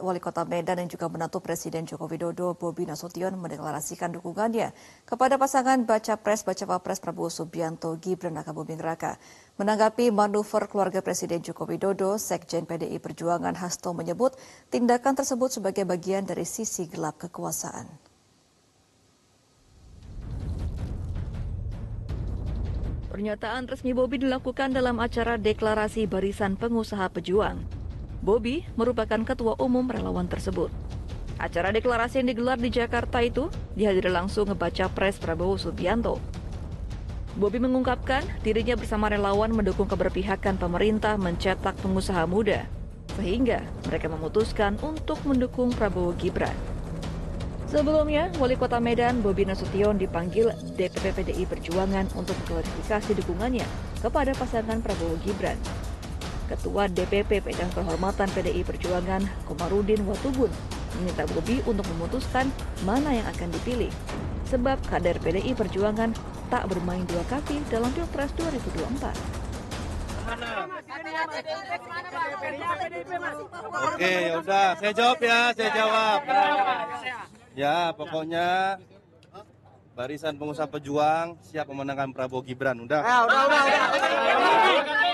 Wali Kota Medan dan juga menantu Presiden Joko Widodo Bobi Nasution mendeklarasikan dukungannya kepada pasangan Baca Pres Baca Wapres Prabowo Subianto Gibran Raka Buming Raka. Menanggapi manuver keluarga Presiden Joko Widodo, Sekjen PDI Perjuangan Hasto menyebut tindakan tersebut sebagai bagian dari sisi gelap kekuasaan. Pernyataan resmi Bobi dilakukan dalam acara deklarasi Barisan Pengusaha Pejuang. Bobi merupakan ketua umum relawan tersebut. Acara deklarasi yang digelar di Jakarta itu dihadiri langsung ngebaca pres Prabowo Subianto. Bobi mengungkapkan dirinya bersama relawan mendukung keberpihakan pemerintah mencetak pengusaha muda, sehingga mereka memutuskan untuk mendukung Prabowo Gibran. Sebelumnya, Wali Kota Medan Bobi Nasution dipanggil DPP PDI Perjuangan untuk mengklarifikasi dukungannya kepada pasangan Prabowo Gibran. Ketua DPP Bidang Kehormatan PDI Perjuangan Komarudin Watubun meminta Bobi untuk memutuskan mana yang akan dipilih. Sebab kader PDI Perjuangan tak bermain dua kaki dalam Pilpres 2024. Oke, ya udah, saya jawab ya, saya jawab. Ya, pokoknya Barisan Pengusaha Pejuang siap memenangkan Prabowo Gibran. Udah. Ah, udah, udah, udah.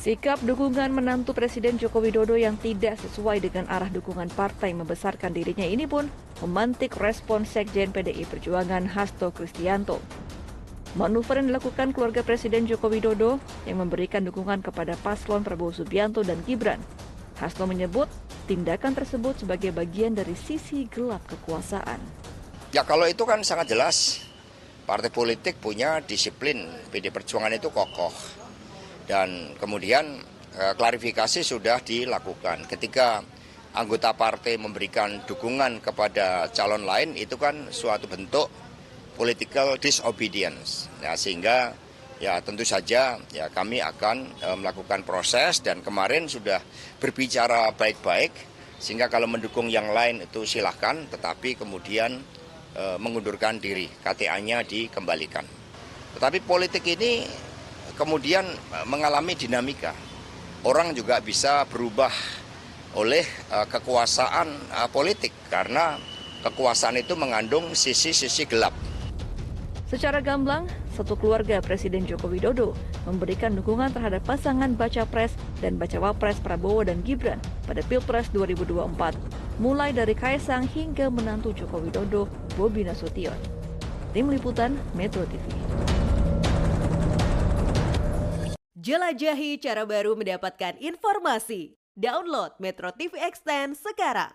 Sikap dukungan menantu Presiden Joko Widodo yang tidak sesuai dengan arah dukungan partai membesarkan dirinya ini pun memantik respon Sekjen PDI Perjuangan Hasto Kristianto. Manuver yang dilakukan keluarga Presiden Joko Widodo yang memberikan dukungan kepada paslon Prabowo Subianto dan Gibran. Hasto menyebut tindakan tersebut sebagai bagian dari sisi gelap kekuasaan. Ya kalau itu kan sangat jelas. Partai politik punya disiplin. PD Perjuangan itu kokoh. Dan kemudian eh, klarifikasi sudah dilakukan. Ketika anggota partai memberikan dukungan kepada calon lain itu kan suatu bentuk political disobedience. Nah, sehingga ya tentu saja ya kami akan eh, melakukan proses dan kemarin sudah berbicara baik-baik sehingga kalau mendukung yang lain itu silahkan tetapi kemudian mengundurkan diri KTA-nya dikembalikan. Tetapi politik ini kemudian eh, mengalami dinamika. Orang juga bisa berubah oleh eh, kekuasaan politik karena kekuasaan itu mengandung sisi-sisi gelap. Secara gamblang, satu keluarga Presiden Joko Widodo memberikan dukungan terhadap pasangan Baca Pres dan Baca Wapres Prabowo dan Gibran pada Pilpres 2024, mulai dari Kaisang hingga menantu Joko Widodo, Bobi Nasution. Tim Liputan Metro TV. Jelajahi cara baru mendapatkan informasi. Download Metro TV Extend sekarang.